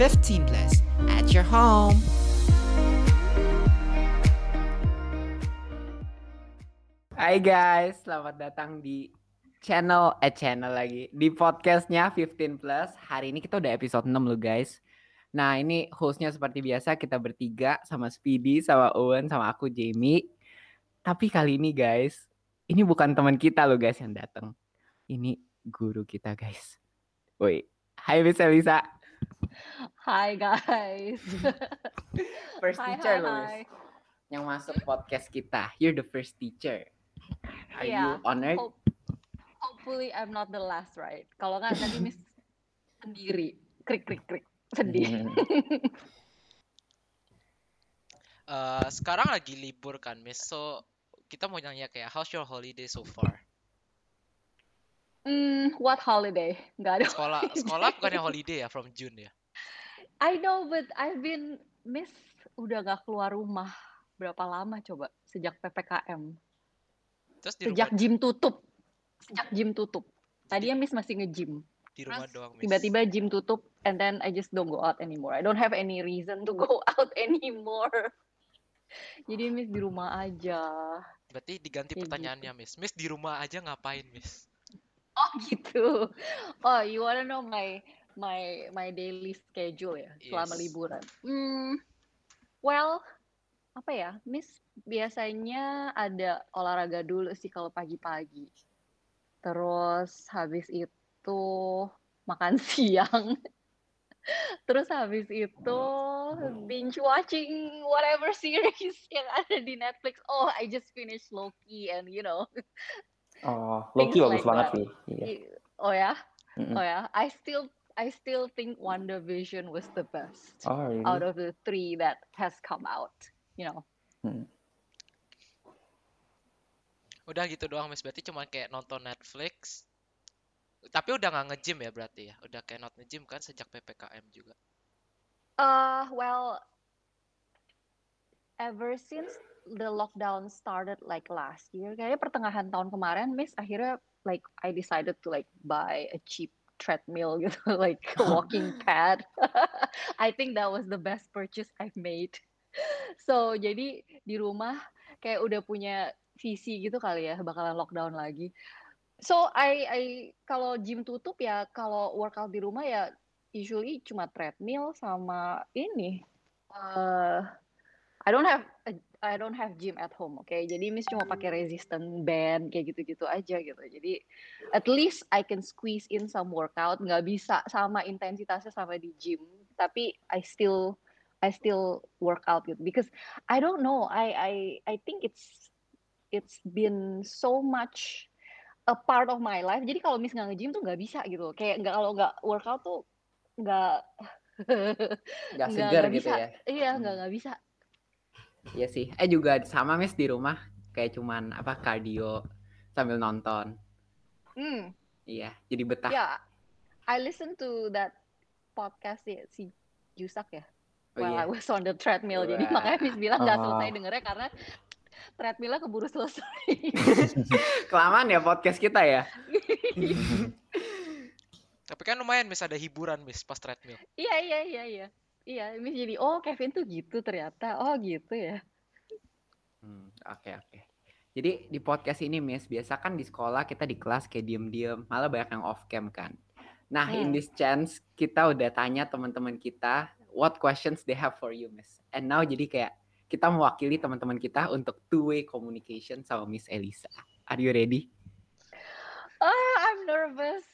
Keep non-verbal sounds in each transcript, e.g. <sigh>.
15 plus at your home. Hai guys, selamat datang di channel eh channel lagi di podcastnya 15 plus. Hari ini kita udah episode 6 loh guys. Nah ini hostnya seperti biasa kita bertiga sama Speedy, sama Owen, sama aku Jamie. Tapi kali ini guys, ini bukan teman kita loh guys yang datang. Ini guru kita guys. Woi, hai Miss Elisa. Hi guys. <laughs> First Hi, teacher hi, hi. Miss. Yang masuk podcast kita. You're the first teacher. Are you Yeah, honored? Hope, hopefully I'm not the last, right? Kalau nggak nanti miss <laughs> sendiri, krik krik krik, sedih. Hmm. <laughs> Eh, sekarang lagi libur kan, Miss. So, kita mau nanya kayak, how's your holiday so far? Hmm, what holiday? Nggak ada. Sekolah, sekolah bukannya holiday ya, from June ya? I know, but I've been miss udah nggak keluar rumah berapa lama coba sejak ppkm, Terus di sejak rumah, gym tutup, sejak gym tutup. Tadinya miss masih nge-gym. di rumah terus doang, Miss. Tiba-tiba gym tutup, and then I just don't go out anymore. I don't have any reason to go <laughs> out anymore. Jadi miss di rumah aja. Berarti diganti Kayak pertanyaannya, Miss. Miss di rumah aja ngapain, Miss? Oh gitu. Oh, you wanna know my my my daily schedule ya selama Yes. liburan? Hmm, well, apa ya, Miss biasanya ada olahraga dulu sih kalau pagi-pagi. Terus habis itu makan <laughs> siang. Terus habis itu binge watching whatever series <laughs> yang ada di Netflix. Oh, I just finished Loki and you know. Oh, <laughs> Loki bagus like banget sih. Iya. Oh ya? Mm-mm. Oh ya, I still I still think WandaVision was the best Oh, really? out of the three that has come out. You know. Hmm. Udah gitu doang, Miss. Berarti cuma kayak nonton Netflix. Tapi udah nggak nge-gym ya berarti ya? Udah kayak not nge-gym kan sejak PPKM juga. Uh, well, ever since the lockdown started like last year, kayaknya pertengahan tahun kemarin, Miss akhirnya like I decided to like buy a cheap treadmill <laughs> gitu, like <laughs> walking pad. <laughs> I think that was the best purchase I've made. So jadi di rumah kayak udah punya visi gitu kali ya bakalan lockdown lagi. So I I kalau gym tutup ya kalau workout di rumah ya usually cuma treadmill sama ini. eh I don't have a- I don't have gym at home, oke. Jadi Miss cuma pakai resistant band kayak gitu-gitu aja gitu. Jadi at least I can squeeze in some workout. Nggak bisa sama intensitasnya sama di gym, tapi I still I still work out gitu. Because I don't know, I I I think it's it's been so much a part of my life. Jadi kalau Miss nggak nge-gym tuh nggak bisa gitu. Kayak nggak kalau nggak workout tuh nggak Gak <laughs> nggak segar gitu bisa. ya. Iya Hmm. nggak nggak bisa. Iya sih. Eh juga sama Miss di rumah kayak cuman apa cardio sambil nonton. Hmm. Iya, jadi betah. Ya, I listen to that podcast ya, si Jusak ya. Oh While iya. I was on the treadmill. Jadi Wah. makanya Miss bilang nggak Oh. selesai dengernya karena treadmillnya keburu selesai. <laughs> Kelamaan ya podcast kita ya. <laughs> Tapi kan lumayan, Miss. Ada hiburan, Miss, pas treadmill. Iya iya iya iya. Iya, Miss jadi oh Kevin tuh gitu ternyata. Oh gitu ya. Hmm, oke oke. Jadi di podcast ini Miss, biasa kan di sekolah kita di kelas kayak diem-diem, malah banyak yang off cam kan. Nah, in Hmm. this chance kita udah tanya teman-teman kita what questions they have for you, Miss. And now jadi kayak kita mewakili teman-teman kita untuk two-way communication sama Miss Elisa. Are you ready? Ah, I'm nervous.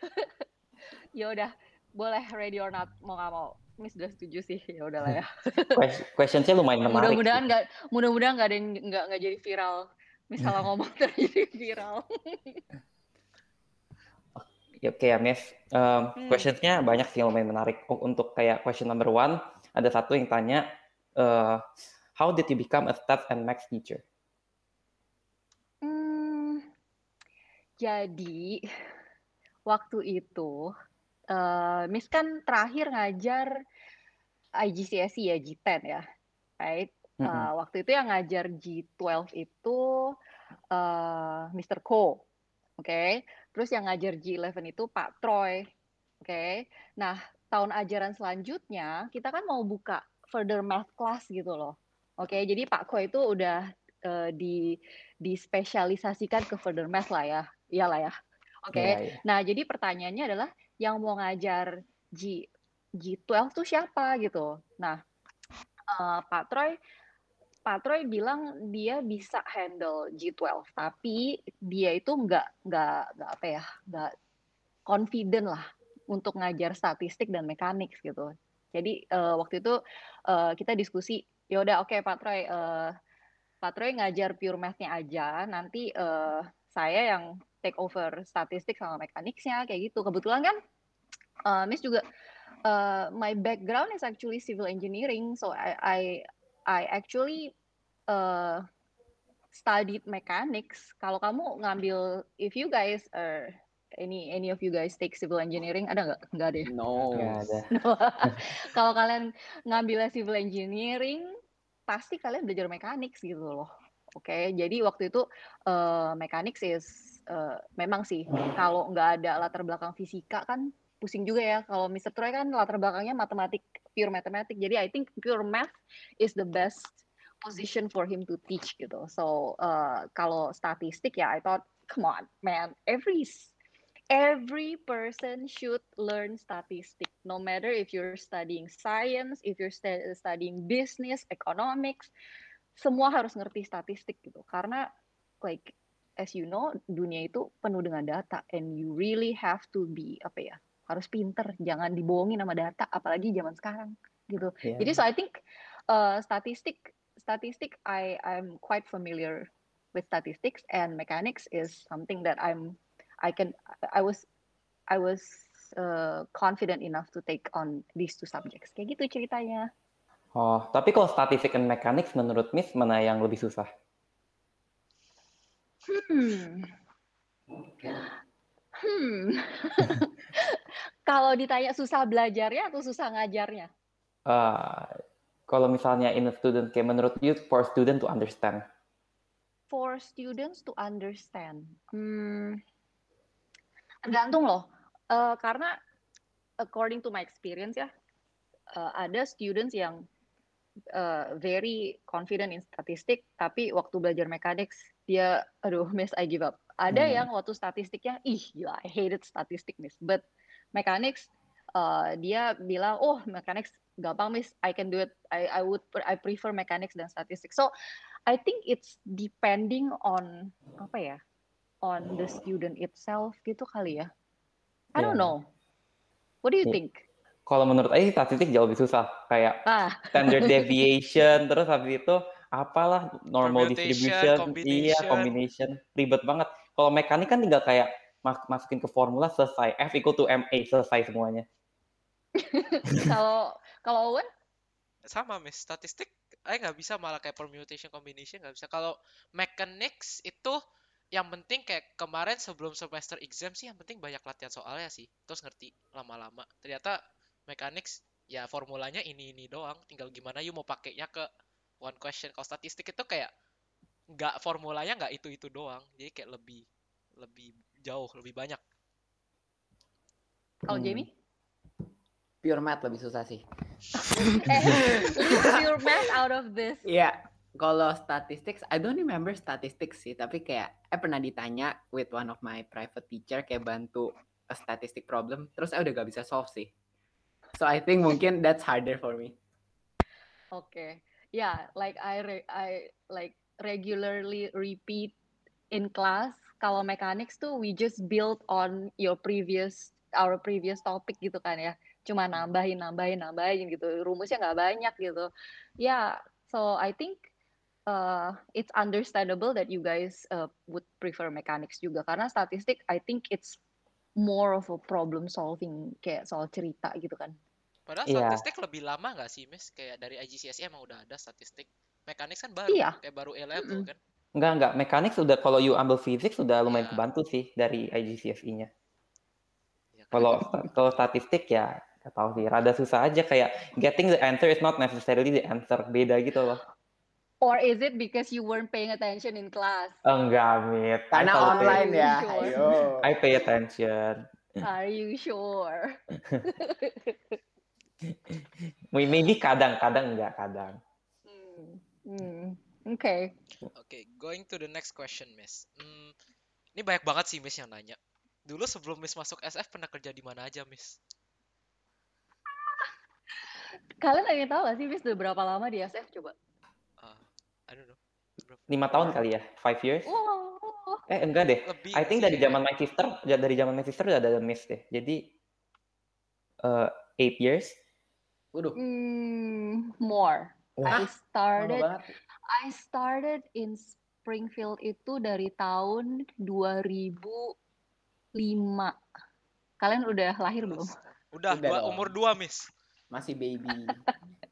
<laughs> ya udah, boleh ready or not mau nggak mau. Miss udah setuju sih. Ya udahlah ya. <laughs> Ques- Questionnya lumayan menarik. Mudah-mudahan sih. nggak mudah-mudahan nggak ada yang nggak nggak jadi viral. Misalnya <laughs> ngomong terus jadi viral. <laughs> Ya, Oke ya, Miss. Um, Hmm. Questionnya banyak sih lumayan menarik. Untuk kayak question number one, ada satu yang tanya, uh, how did you become a stats and max teacher? Hmm, jadi waktu itu eh, Miss kan terakhir ngajar IGCSE ya G10 ya, right? Mm-mm. Eh, waktu itu yang ngajar G12 itu eh, Mr. Ko, oke? Terus yang ngajar G11 itu Pak Troy, oke? Nah, tahun ajaran selanjutnya kita kan mau buka further math class gitu loh. Oke, jadi Pak Ko itu udah uh, di dispesialisasikan ke further math lah ya. Iyalah ya. Oke. Iya, iya. Nah, jadi pertanyaannya adalah yang mau ngajar G G12 tuh siapa gitu. Nah, uh, Pak Troy Pak Troy bilang dia bisa handle G12, tapi dia itu nggak nggak nggak apa ya nggak confident lah untuk ngajar statistik dan mekanik gitu. Jadi uh, waktu itu uh, kita diskusi, yaudah oke okay, Pak Troy, uh, Pak Troy ngajar pure math-nya aja, nanti uh, saya yang take over statistik sama mekaniknya kayak gitu. Kebetulan kan uh, Miss juga uh, my background is actually civil engineering, so I I I actually uh, studied mechanics. Kalau kamu ngambil, if you guys are any any of you guys take civil engineering, ada nggak? Nggak ada. ya? No. Nggak ada. <laughs> Kalau kalian ngambil civil engineering, pasti kalian belajar mechanics gitu loh. Oke, jadi waktu itu uh, mechanics is uh, memang sih kalau nggak ada latar belakang fisika kan pusing juga ya. Kalau Mr. Troy kan latar belakangnya matematik, pure matematik. Jadi I think pure math is the best position for him to teach gitu. So uh, kalau statistik ya I thought come on man every every person should learn statistic no matter if you're studying science, if you're stu- studying business, economics, semua harus ngerti statistik gitu. Karena like as you know dunia itu penuh dengan data and you really have to be apa ya harus pinter jangan dibohongin sama data apalagi zaman sekarang gitu. Iya. Jadi so I think uh, statistik statistic I I'm quite familiar with statistics and mechanics is something that I'm I can I was I was uh, confident enough to take on these two subjects. Kayak gitu ceritanya. Oh, tapi kalau statistik and mechanics menurut Miss mana yang lebih susah? Hmm. Hmm. <laughs> Kalau ditanya susah belajarnya atau susah ngajarnya? Uh, kalau misalnya in a student, kayak menurut you for student to understand? For students to understand, hmm, tergantung loh. Uh, karena according to my experience ya, uh, ada students yang uh, very confident in statistik, tapi waktu belajar mechanics dia, aduh, <laughs> miss I give up. Ada Hmm. yang waktu statistiknya, ih gila, I hated statistik miss. But mechanics, uh, dia bilang, oh mechanics gampang miss, I can do it. I I would I prefer mechanics dan statistik. So I think it's depending on apa ya, on the student itself gitu kali ya. I don't Yeah. know. What do you Yeah. think? Kalau menurut Ayi statistik jauh lebih susah, kayak Ah, standard deviation, terus habis itu apalah normal distribution, iya combination. combination, ribet banget. Kalau mekanik kan tinggal kayak mas- masukin ke formula selesai, F equal to ma selesai semuanya. <laughs> kalau kalau Owen, sama miss. Statistik eh nggak bisa malah kayak permutation combination nggak bisa. Kalau mechanics itu yang penting kayak kemarin sebelum semester exam sih yang penting banyak latihan soalnya sih. Terus ngerti lama-lama. Ternyata mechanics ya formulanya ini ini doang tinggal gimana you mau pakainya ke one question kalau statistik itu kayak nggak formulanya nggak itu itu doang jadi kayak lebih lebih jauh lebih banyak kalau Hmm. Jamie, Pure math lebih susah sih. <laughs> eh, leave pure math out of this. Iya, kalau statistics, I don't remember statistics sih, tapi kayak eh pernah ditanya with one of my private teacher kayak bantu a statistic problem, terus saya udah gak bisa solve sih. So I think mungkin that's harder for me. Okay. Yeah, like I re- I like regularly repeat in class. Kalau mechanics tuh we just build on your previous our previous topic gitu kan ya. Cuma nambahin, nambahin, nambahin gitu. Rumusnya nggak banyak gitu. Yeah, so I think uh, it's understandable that you guys uh, would prefer mechanics juga karena statistik I think it's more of a problem solving kayak soal cerita gitu kan. Padahal Iya. statistik lebih lama nggak sih miss kayak dari IGCSE emang udah ada statistik mechanics kan baru Iya. kayak baru A level Mm-mm. kan Enggak, enggak. Mekanik sudah kalau you ambil fisik sudah lumayan Ya. kebantu sih dari IGCSE-nya. Ya kan? Kalau kalau statistik ya nggak tahu sih, rada susah aja kayak getting the answer is not necessarily the answer. Beda gitu loh. Or is it because you weren't paying attention in class? Enggak, Mit. Karena online ya. Sure. Ayo. I pay attention. Are you sure? <laughs> Maybe kadang-kadang enggak kadang. Hmm. Hmm. Oke. Oke, going to the next question, Miss. Hmm, ini banyak banget sih Miss yang nanya. Dulu sebelum Miss masuk SF pernah kerja di mana aja, Miss? <laughs> Kalian yang tahu gak sih Miss udah berapa lama di SF coba? Uh, I don't know. Berapa? Lima tahun kali ya? Five years? Wow. Eh enggak deh. Lebih I think dari zaman my sister, ya dari zaman my sister udah ada miss deh. Jadi eh eight years. Waduh, Hmm, more. Wah, I started. I started in Springfield itu dari tahun 2005. Kalian udah lahir belum? Udah, Udah dua, umur dua, Miss. Masih baby.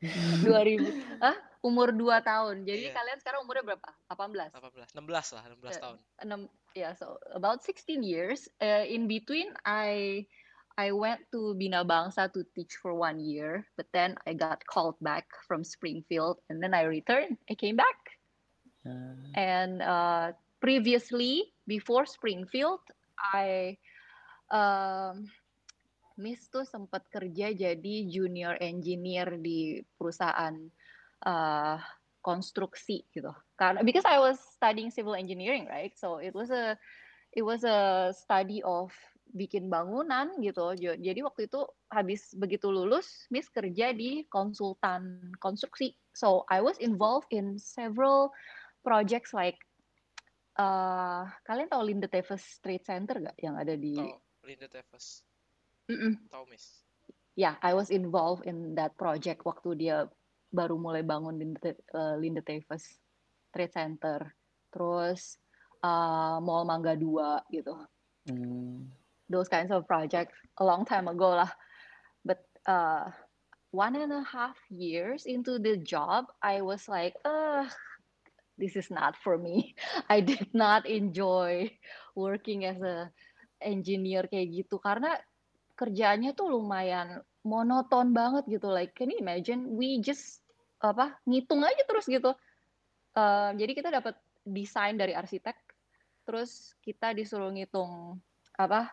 <laughs> 2000. Hah? Umur 2 tahun. Jadi Iya. kalian sekarang umurnya berapa? 18. 18, 16 lah, 16 Eh, tahun. enam yeah so about 16 years uh, in between i i went to bina bangsa to teach for one year but then i got called back from springfield and then i returned i came back and uh, previously before springfield i um, Miss tuh sempat kerja jadi junior engineer di perusahaan uh, konstruksi gitu. Karena because I was studying civil engineering, right? So it was a it was a study of bikin bangunan gitu. Jadi waktu itu habis begitu lulus, Miss kerja di konsultan konstruksi. So I was involved in several projects like uh, kalian tahu Linde Teves Trade Center gak yang ada di Tahu, Linda Teves. Mm-mm. Tahu, Miss. yeah, I was involved in that project waktu dia baru mulai bangun Linde, uh, Teves Trade Center. Terus uh, Mall Mangga 2 gitu. Hmm. Those kinds of projects a long time ago lah. But uh, one and a half years into the job, I was like, ugh, this is not for me. <laughs> I did not enjoy working as a engineer kayak gitu karena kerjaannya tuh lumayan monoton banget gitu. Like, can you imagine? We just apa ngitung aja terus gitu. Eh, jadi kita dapat desain dari arsitek, terus kita disuruh ngitung apa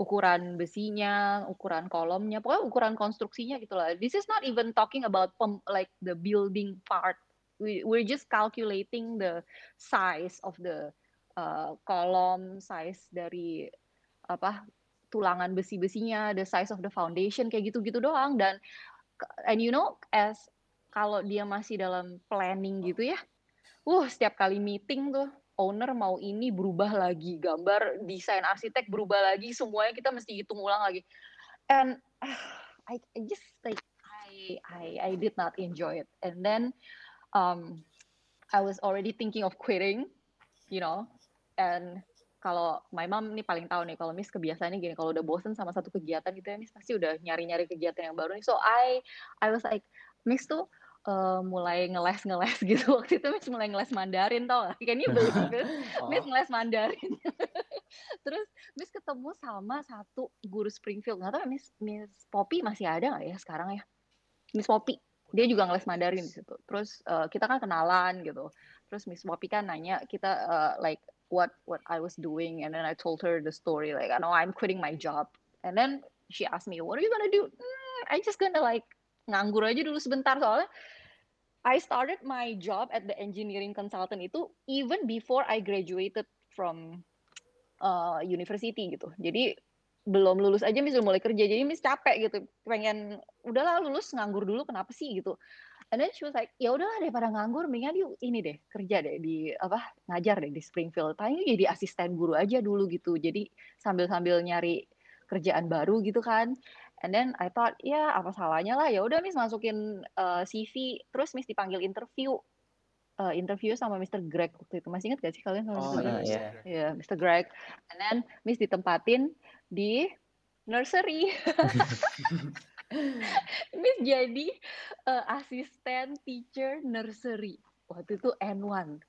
ukuran besinya, ukuran kolomnya, pokoknya ukuran konstruksinya gitu lah. This is not even talking about pem- like the building part. We, we're just calculating the size of the uh, kolom, size dari apa tulangan besi-besinya, the size of the foundation kayak gitu-gitu doang dan and you know as kalau dia masih dalam planning gitu ya, uh setiap kali meeting tuh owner mau ini berubah lagi, gambar desain arsitek berubah lagi, semuanya kita mesti hitung ulang lagi. And I, I just like I I I did not enjoy it. And then um I was already thinking of quitting, you know. And kalau my mom nih paling tahu nih kalau Miss kebiasaannya gini kalau udah bosen sama satu kegiatan gitu ya Miss pasti udah nyari-nyari kegiatan yang baru nih. So I I was like Miss tuh uh, mulai ngeles-ngeles <laughs> gitu waktu itu Miss mulai ngeles Mandarin tau gak? Believe it? Miss Oh, ngeles Mandarin. <laughs> Terus Miss ketemu sama satu guru Springfield. Nggak tahu Miss Miss Poppy masih ada nggak ya sekarang ya? Miss Poppy. Dia juga ngeles Mandarin di situ. Terus uh, kita kan kenalan gitu. Terus Miss Poppy kan nanya kita uh, like what what I was doing and then I told her the story like I know I'm quitting my job. And then she asked me, "What are you gonna do?" Hmm, I just gonna like nganggur aja dulu sebentar soalnya I started my job at the engineering consultant itu even before I graduated from uh, university gitu. Jadi belum lulus aja udah mulai kerja. Jadi Miss capek gitu. Pengen udahlah lulus nganggur dulu kenapa sih gitu. And then she was like, ya udahlah daripada nganggur mendingan yuk ini deh kerja deh di apa ngajar deh di Springfield. Paling jadi asisten guru aja dulu gitu. Jadi sambil-sambil nyari kerjaan baru gitu kan. And then I thought, ya apa salahnya lah. Ya udah Miss masukin uh, CV, terus Miss dipanggil interview. Uh, interview sama Mr. Greg waktu itu. Masih ingat gak sih kalian sama oh Mr. Greg? iya, iya. iya. Iya, Mr. Greg. And then Miss ditempatin di nursery. <laughs> Miss jadi uh, asisten teacher nursery. Waktu itu N1.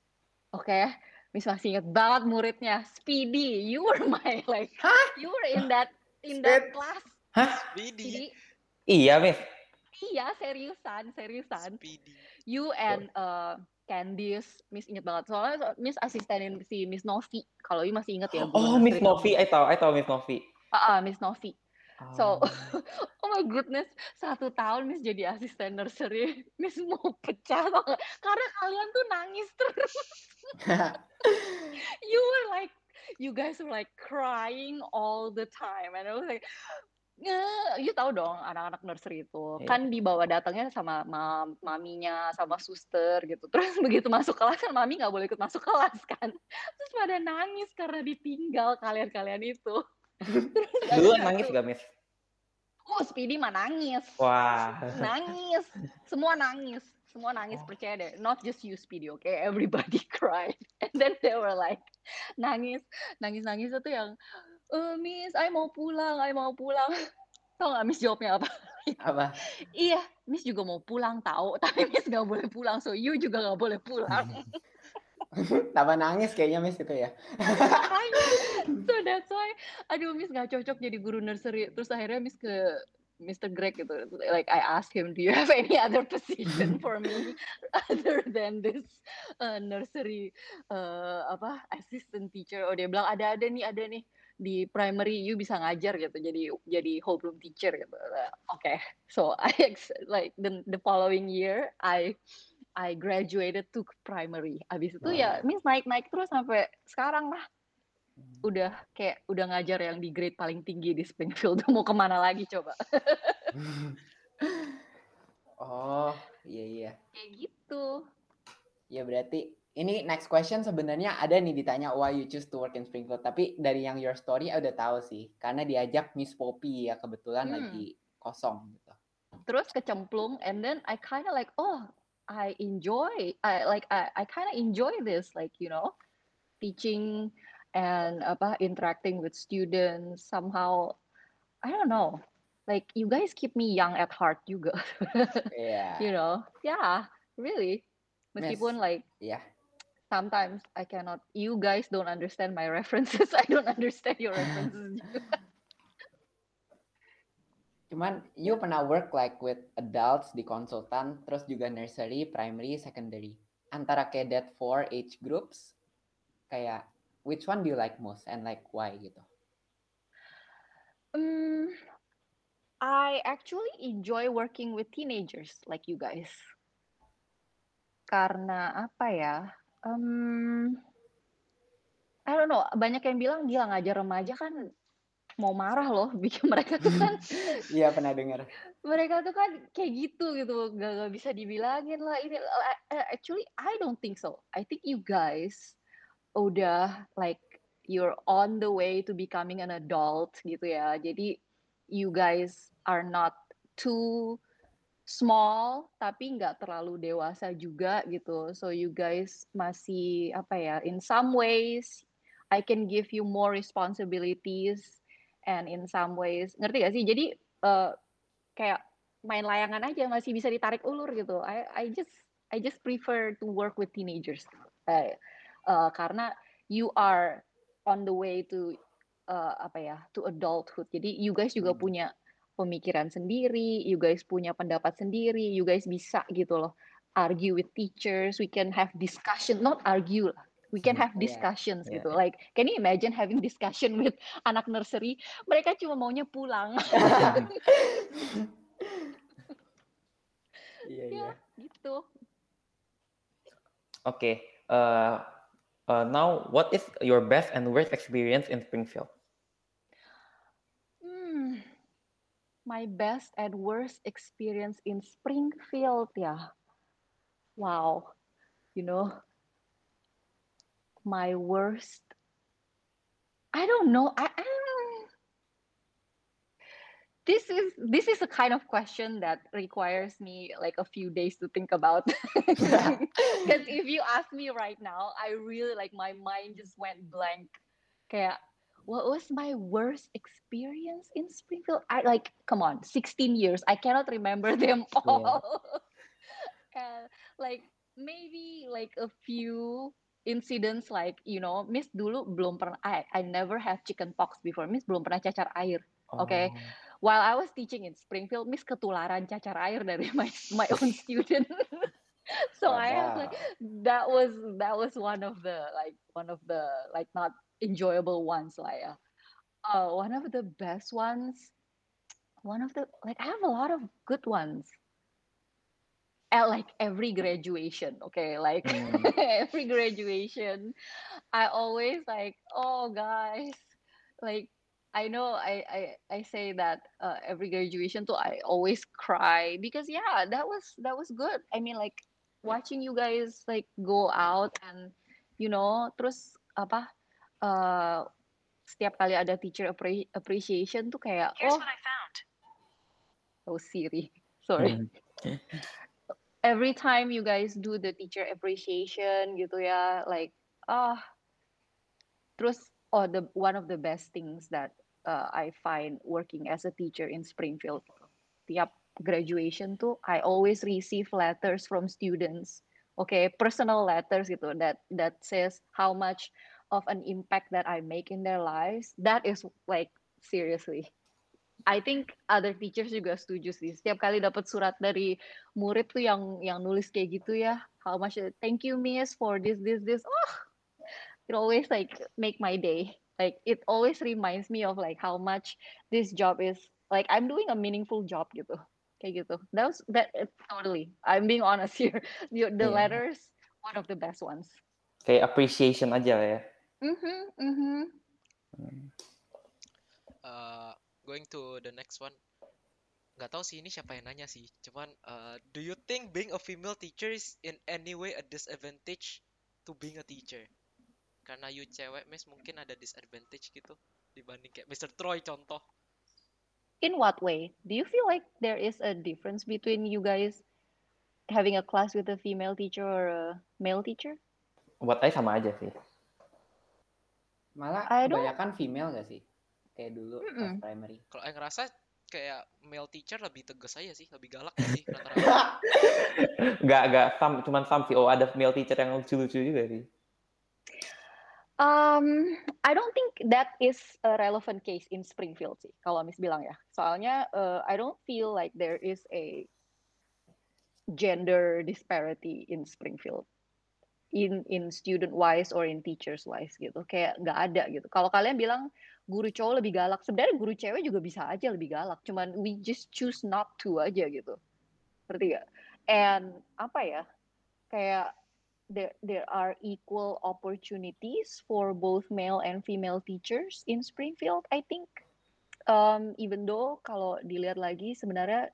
Oke, Miss masih ingat banget muridnya. Speedy, you were my like, you were in that in that Speed. class. Speedy. Jadi Iya, Miss. iya seriusan, seriusan. Speedy. You and uh, Candice, Miss inget banget. Soalnya Miss asistenin si Miss Novi. Kalau you masih inget ya. Oh, Miss. Novi, I tahu, I tahu Miss Novi. Ah, ah, Miss Novi. So, <laughs> Oh. my goodness, satu tahun Miss jadi asisten nursery, <laughs> Miss mau pecah nggak? Karena kalian tuh nangis terus. <laughs> you were like, you guys were like crying all the time, and I was like, "Nge," you tahu dong anak-anak nursery itu Iya. kan dibawa datangnya sama mam, maminya, sama suster gitu. Terus <laughs> begitu masuk kelas kan mami nggak boleh ikut masuk kelas kan. Terus pada nangis karena ditinggal kalian-kalian itu. Dulu nangis gak, Miss? Oh, Speedy mah nangis. Wah. Nangis. Semua nangis. Semua nangis, Oh. percaya deh. Not just you, Speedy, okay? Everybody <laughs> cried. And then they were like, nangis. Nangis-nangis itu yang, eh Miss, I mau pulang, I mau pulang. <laughs> Tau gak Miss jawabnya apa? <laughs> Apa? Iya, Miss juga mau pulang tahu, <laughs> tapi Miss gak boleh pulang, so you juga gak boleh pulang. Tambah nangis kayaknya Miss itu ya. So that's why, aduh Miss gak cocok jadi guru nursery. Terus akhirnya Miss ke Mr. Greg gitu, like I asked him, do you have any other position for me other than this uh, nursery uh, apa assistant teacher? Oh dia bilang ada ada nih ada nih di primary you bisa ngajar gitu jadi jadi homeroom teacher gitu. Oke, so I like the the following year I I graduated to primary. Abis itu ya Miss naik-naik terus sampai sekarang lah. Udah kayak udah ngajar yang di grade paling tinggi di Springfield. <laughs> Mau ke mana lagi coba? <laughs> oh, iya iya. Kayak gitu. Ya berarti ini next question sebenarnya ada nih ditanya why you choose to work in Springfield. Tapi dari yang your story udah tahu sih. Karena diajak Miss Poppy ya kebetulan Hmm. lagi kosong gitu. Terus kecemplung and then I kind of like oh I enjoy I like I I kind of enjoy this like you know teaching and apa interacting with students somehow I don't know like you guys keep me young at heart juga <laughs> Iya. you know yeah really meskipun like Iya. Sometimes I cannot you guys don't understand my references <laughs> I don't understand your references juga. <laughs> Cuman you pernah work like with adults di konsultan, terus juga nursery, primary, secondary. Antara kayak that four age groups, kayak which one do you like most and like why gitu? Um, I actually enjoy working with teenagers like you guys. Karena apa ya? Um, I don't know. Banyak yang bilang gila ngajar remaja kan mau marah loh. <laughs> Bikin mereka tuh kan, <laughs> Iya pernah dengar. mereka tuh kan kayak gitu gitu. Gak, gak bisa dibilangin lah ini. Actually, I don't think so. I think you guys udah like you're on the way to becoming an adult gitu ya. Jadi you guys are not too small tapi nggak terlalu dewasa juga gitu. So you guys masih apa ya? In some ways I can give you more responsibilities and in some ways ngerti gak sih? Jadi eh, kayak main layangan aja masih bisa ditarik ulur gitu. I I just I just prefer to work with teenagers. Eh, karena you are on the way to uh, apa ya to adulthood jadi you guys juga Hmm. punya pemikiran sendiri you guys punya pendapat sendiri you guys bisa gitu loh argue with teachers we can have discussion not argue lah we can have Yeah, discussions yeah. gitu like can you imagine having discussion with <laughs> anak nursery mereka cuma maunya pulang <laughs> Iya ya iya. gitu Okay. Uh, uh, now, what is your best and worst experience in Springfield? My best and worst experience in Springfield ya. Wow, you know, my worst. I don't know. I, I this is this is a kind of question that requires me like a few days to think about. Because <laughs> if you ask me right now, I really like my mind just went blank. Kayak, what was my worst experience in Springfield? I like, come on, 16 years. I cannot remember <laughs> them all. <laughs> and like maybe like a few incidents like you know Miss dulu belum pernah I, I never had chicken pox before Miss belum pernah cacar air Okay. Oh. while I was teaching in Springfield Miss ketularan cacar air dari my my own <laughs> student so I have like that was that was one of the like one of the like not enjoyable ones lah ya Uh, one of the best ones, one of the like I have a lot of good ones. At like every graduation, okay, like Hmm. <laughs> every graduation, I always like, oh guys, like I know I I, I say that uh, every graduation too I always cry because yeah that was that was good. I mean like watching you guys like go out and you know terus apa uh, setiap kali ada teacher appre- appreciation tuh kayak oh. oh Siri. Sorry. Hmm. every time you guys do the teacher appreciation gitu ya like ah. Terus oh the one of the best things that uh, I find working as a teacher in Springfield tiap graduation tuh I always receive letters from students. Okay personal letters gitu that that says how much of an impact that I make in their lives that is like seriously I think other teachers juga setuju sih. Setiap kali dapat surat dari murid tuh yang yang nulis kayak gitu ya, how much thank you miss for this this this. Oh, it always like make my day. Like it always reminds me of like how much this job is like I'm doing a meaningful job gitu. Kayak gitu. That was that totally. I'm being honest here. <laughs> The, the Iya. letters one of the best ones. Kayak appreciation aja lah ya. Mhm, mhm. Uh, going to the next one. Nggak tahu sih ini siapa yang nanya sih. Cuman, uh, do you think being a female teacher is in any way a disadvantage to being a teacher? Karena you cewek, Miss, mungkin ada disadvantage gitu dibanding kayak Mr. Troy contoh. In what way? Do you feel like there is a difference between you guys having a class with a female teacher or a male teacher? Buat saya sama aja sih. Malah kebanyakan female gak sih? Kayak dulu pas Mm-mm. primary. Kalau yang ngerasa kayak male teacher lebih tegas aja sih, lebih galak sih <laughs> rata-rata. Nggak, nggak, some, cuman some sih. Oh, ada male teacher yang lucu-lucu juga sih. Um, I don't think that is a relevant case in Springfield sih, kalau Miss bilang ya. Soalnya uh, I don't feel like there is a gender disparity in Springfield. In in student wise or in teachers wise gitu. Kayak nggak ada gitu. Kalau kalian bilang guru cowok lebih galak, sebenarnya guru cewek juga bisa aja lebih galak. Cuman we just choose not to aja gitu. Ngerti gak? And apa ya? Kayak there there are equal opportunities for both male and female teachers in Springfield. I think um, even though kalau dilihat lagi sebenarnya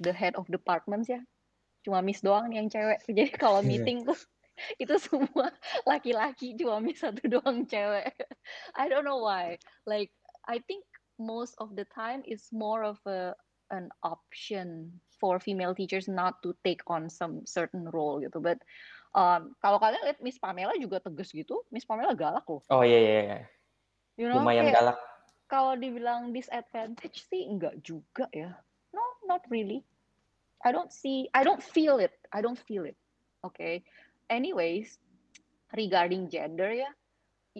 the head of departments ya cuma miss doang yang cewek. <laughs> Jadi kalau Iya. meeting tuh itu semua <laughs> laki-laki cuma satu doang cewek. I don't know why. Like I think most of the time it's more of a an option for female teachers not to take on some certain role gitu. But um, kalau kalian lihat Miss Pamela juga tegas gitu, Miss Pamela galak loh. Oh iya, iya, iya. You know, Lumayan kayak galak. kalau dibilang disadvantage sih enggak juga ya. No, not really. I don't see, I don't feel it. I don't feel it. Okay. Anyways, regarding gender ya,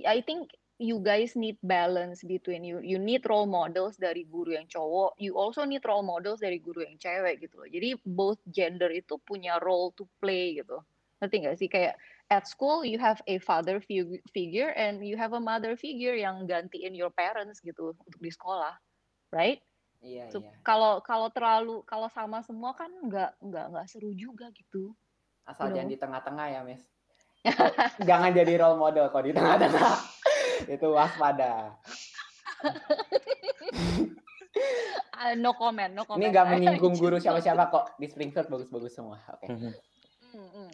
I think you guys need balance between you. You need role models dari guru yang cowok. You also need role models dari guru yang cewek gitu loh. Jadi both gender itu punya role to play gitu. Ngerti nggak sih? Kayak at school you have a father figu- figure and you have a mother figure yang gantiin your parents gitu untuk di sekolah, right? Iya, So, iya. Kalau kalau terlalu kalau sama semua kan nggak nggak nggak seru juga gitu. Asal you jangan di tengah-tengah ya, Miss. <laughs> jangan jadi role model kalau di tengah-tengah. <laughs> Itu waspada. <laughs> Ah, no comment, no comment. Ini gak menyinggung guru siapa-siapa kok. Di Springfield bagus-bagus semua. Oke. Mhm. Hmm, hmm.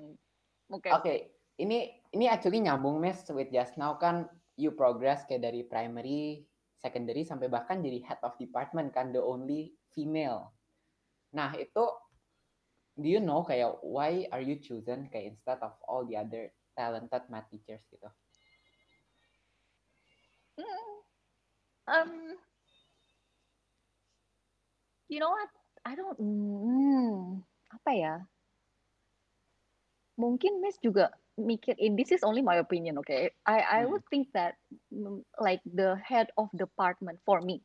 Oke. Oke, ini ini actually nyambung mes with just now kan you progress kayak dari primary, secondary sampai bahkan jadi head of department kan the only female. Nah, itu do you know kayak why are you chosen kayak instead of all the other talented math teachers gitu? Hmm. Um, you know what? I don't. Hmm, apa ya? Mungkin Miss juga mikir. In this is only my opinion, okay? I I Hmm. would think that mm, like the head of department for me,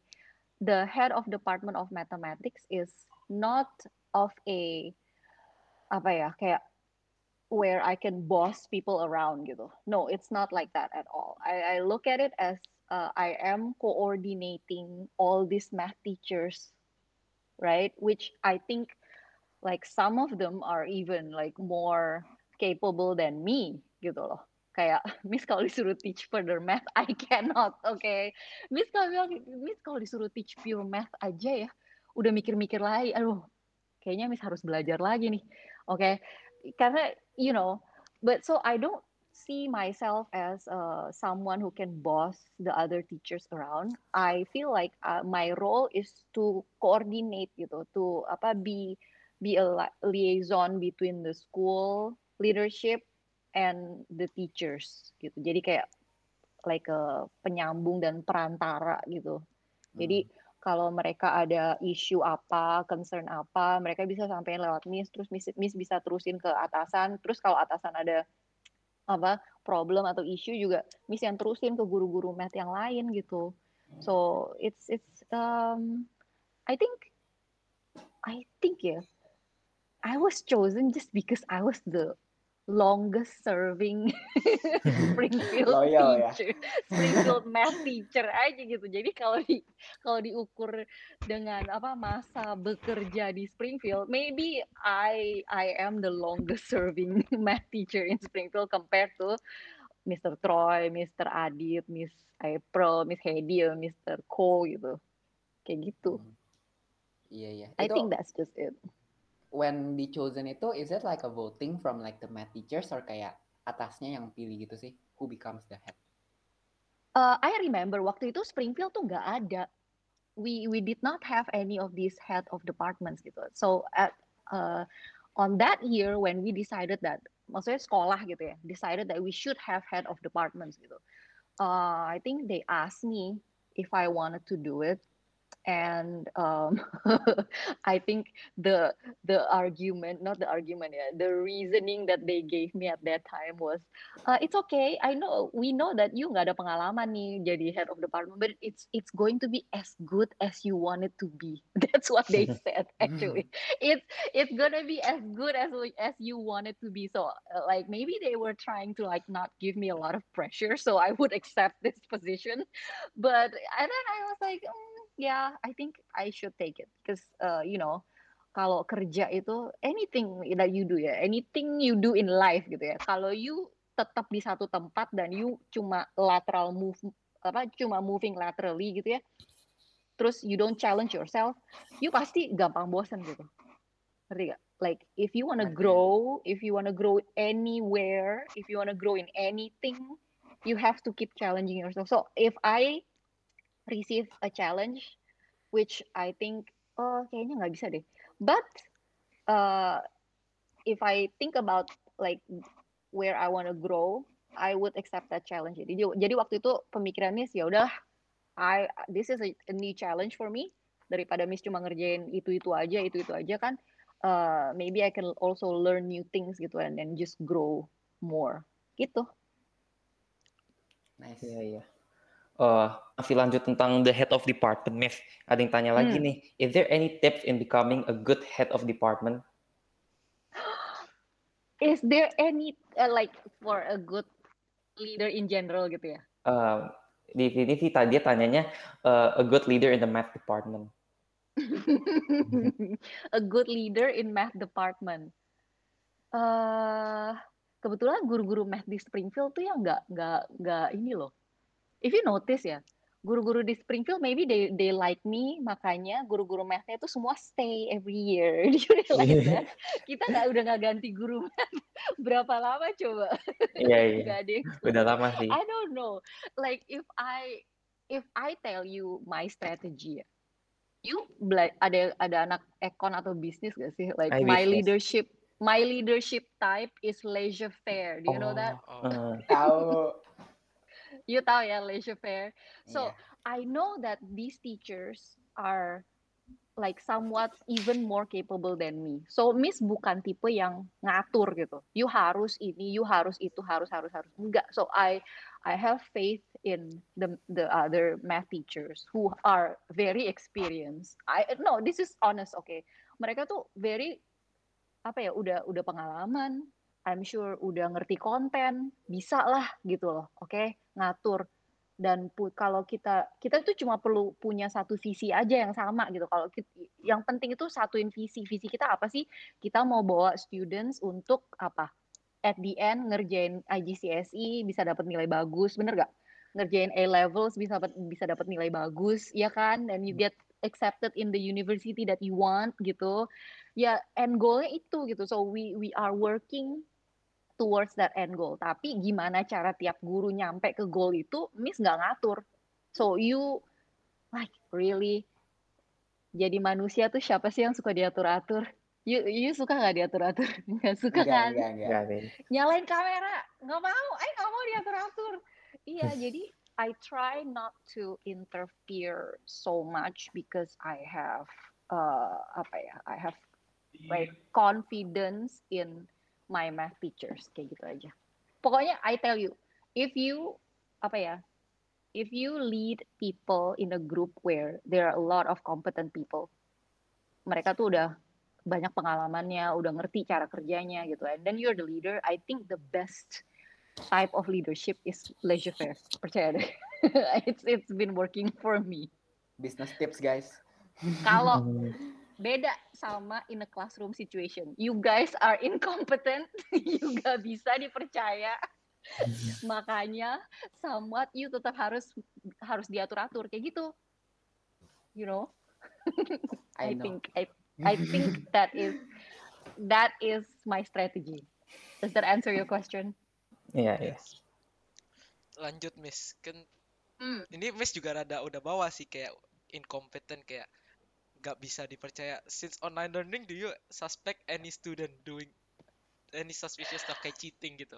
the head of department of mathematics is not of a apa ya kayak where I can boss people around gitu. No, it's not like that at all. I, I look at it as uh, I am coordinating all these math teachers, right? Which I think like some of them are even like more capable than me gitu loh. Kayak <laughs> Miss kalau disuruh teach further math, <laughs> I cannot. Okay? Miss kalau Miss kalau disuruh teach pure math aja ya, udah mikir-mikir lagi, aduh, kayaknya Miss harus belajar lagi nih? Okay? Karena you know, but so I don't see myself as uh, someone who can boss the other teachers around. I feel like uh, my role is to coordinate gitu, to apa be be a liaison between the school leadership and the teachers gitu. Jadi kayak like a penyambung dan perantara gitu. Jadi hmm. Kalau mereka ada isu apa, concern apa, mereka bisa sampaikan lewat Miss, terus Miss, Miss bisa terusin ke atasan, terus kalau atasan ada apa problem atau isu juga Miss yang terusin ke guru-guru math yang lain gitu. So it's it's um I think I think ya yeah, I was chosen just because I was the longest serving <laughs> Springfield Loyal, ya? teacher, ya? Springfield math teacher aja gitu. Jadi kalau di kalau diukur dengan apa masa bekerja di Springfield, maybe I I am the longest serving <laughs> math teacher in Springfield compared to Mr. Troy, Mr. Adit, Miss April, Miss Hedy, Mr. Ko gitu. Kayak gitu. Hmm. Iya, iya. I think that's just it when di chosen itu is it like a voting from like the math teachers or kayak atasnya yang pilih gitu sih who becomes the head? Uh, I remember waktu itu Springfield tuh nggak ada. We we did not have any of these head of departments gitu. So at uh, on that year when we decided that maksudnya sekolah gitu ya decided that we should have head of departments gitu. Uh, I think they asked me if I wanted to do it and um, <laughs> I think the the argument, not the argument, yeah, the reasoning that they gave me at that time was, uh, it's okay. I know we know that you nggak ada pengalaman nih jadi head of department, but it's it's going to be as good as you want it to be. <laughs> That's what they <laughs> said. Actually, it's it's gonna be as good as as you want it to be. So uh, like maybe they were trying to like not give me a lot of pressure, so I would accept this position. But and then I was like. Mm, yeah, I think I should take it because uh, you know kalau kerja itu anything that you do ya, anything you do in life gitu ya. Kalau you tetap di satu tempat dan you cuma lateral move apa cuma moving laterally gitu ya. Terus you don't challenge yourself, you pasti gampang bosan gitu. Ngerti gak? Like if you wanna grow, if you wanna grow anywhere, if you wanna grow in anything, you have to keep challenging yourself. So if I receive a challenge which I think oh kayaknya nggak bisa deh. But uh, if I think about like where I want to grow I would accept that challenge. Jadi jadi waktu itu pemikirannya sih ya udah I this is a, a new challenge for me. Daripada Miss cuma ngerjain itu itu aja itu itu aja kan uh, maybe I can also learn new things gitu and then just grow more. Gitu. Nice. Iya yeah, iya. yeah uh, masih lanjut tentang the head of department, Miss. Ada yang tanya hmm. lagi nih, is there any tips in becoming a good head of department? <gasps> Is there any uh, like for a good leader in general gitu ya? Uh, di sini sih tadi dia tanyanya uh, a good leader in the math department. <laughs> a good leader in math department. Uh, kebetulan guru-guru math di Springfield tuh yang nggak nggak nggak ini loh if you notice ya, guru-guru di Springfield maybe they they like me makanya guru-guru mathnya itu semua stay every year. Do you realize that kita nggak udah nggak ganti guru math. Berapa lama coba? Iya iya. Gak ada yang... udah lama sih. I don't know. Like if I if I tell you my strategy you ada ada anak ekon atau bisnis gak sih? Like I my business. leadership my leadership type is leisure fair. Do you oh, know that? Oh. tahu you tahu ya leisure fair. So yeah. I know that these teachers are like somewhat even more capable than me. So Miss bukan tipe yang ngatur gitu. You harus ini, you harus itu, harus harus harus enggak. So I I have faith in the the other math teachers who are very experienced. I no, this is honest, okay. Mereka tuh very apa ya, udah udah pengalaman, I'm sure udah ngerti konten, bisa lah gitu loh, oke, okay? ngatur. dan pu- kalau kita kita tuh cuma perlu punya satu visi aja yang sama gitu. Kalau yang penting itu satuin visi. Visi kita apa sih? Kita mau bawa students untuk apa? At the end ngerjain IGCSE bisa dapat nilai bagus bener gak ngerjain A levels bisa dapat bisa dapat nilai bagus ya kan? And you get accepted in the university that you want gitu. Ya end goalnya itu gitu. So we we are working towards that end goal. Tapi gimana cara tiap guru nyampe ke goal itu, Miss nggak ngatur. So you like really jadi manusia tuh siapa sih yang suka diatur-atur? You, you suka nggak diatur-atur? <laughs> Nggak suka Enggak, kan? enggak, enggak. Nyalain kamera, nggak mau, eh nggak mau diatur-atur. Iya, <laughs> jadi I try not to interfere so much because I have uh, apa ya? I have like confidence in my math teachers kayak gitu aja. Pokoknya I tell you, if you apa ya, if you lead people in a group where there are a lot of competent people, mereka tuh udah banyak pengalamannya, udah ngerti cara kerjanya gitu. And then you're the leader. I think the best type of leadership is laissez-faire. Percaya deh. <laughs> it's it's been working for me. Business tips guys. Kalau Hmm. Beda sama in a classroom situation. You guys are incompetent, <laughs> you gak bisa dipercaya. <laughs> Makanya somewhat you tetap harus harus diatur-atur kayak gitu. You know? I <laughs> I, know. think I I think that is that is my strategy. Does that answer your question? Iya, iya. Lanjut, Miss. Kan Hmm. ini Miss juga rada udah bawa sih kayak incompetent kayak gak bisa dipercaya. Since online learning, do you suspect any student doing any suspicious stuff kayak cheating gitu?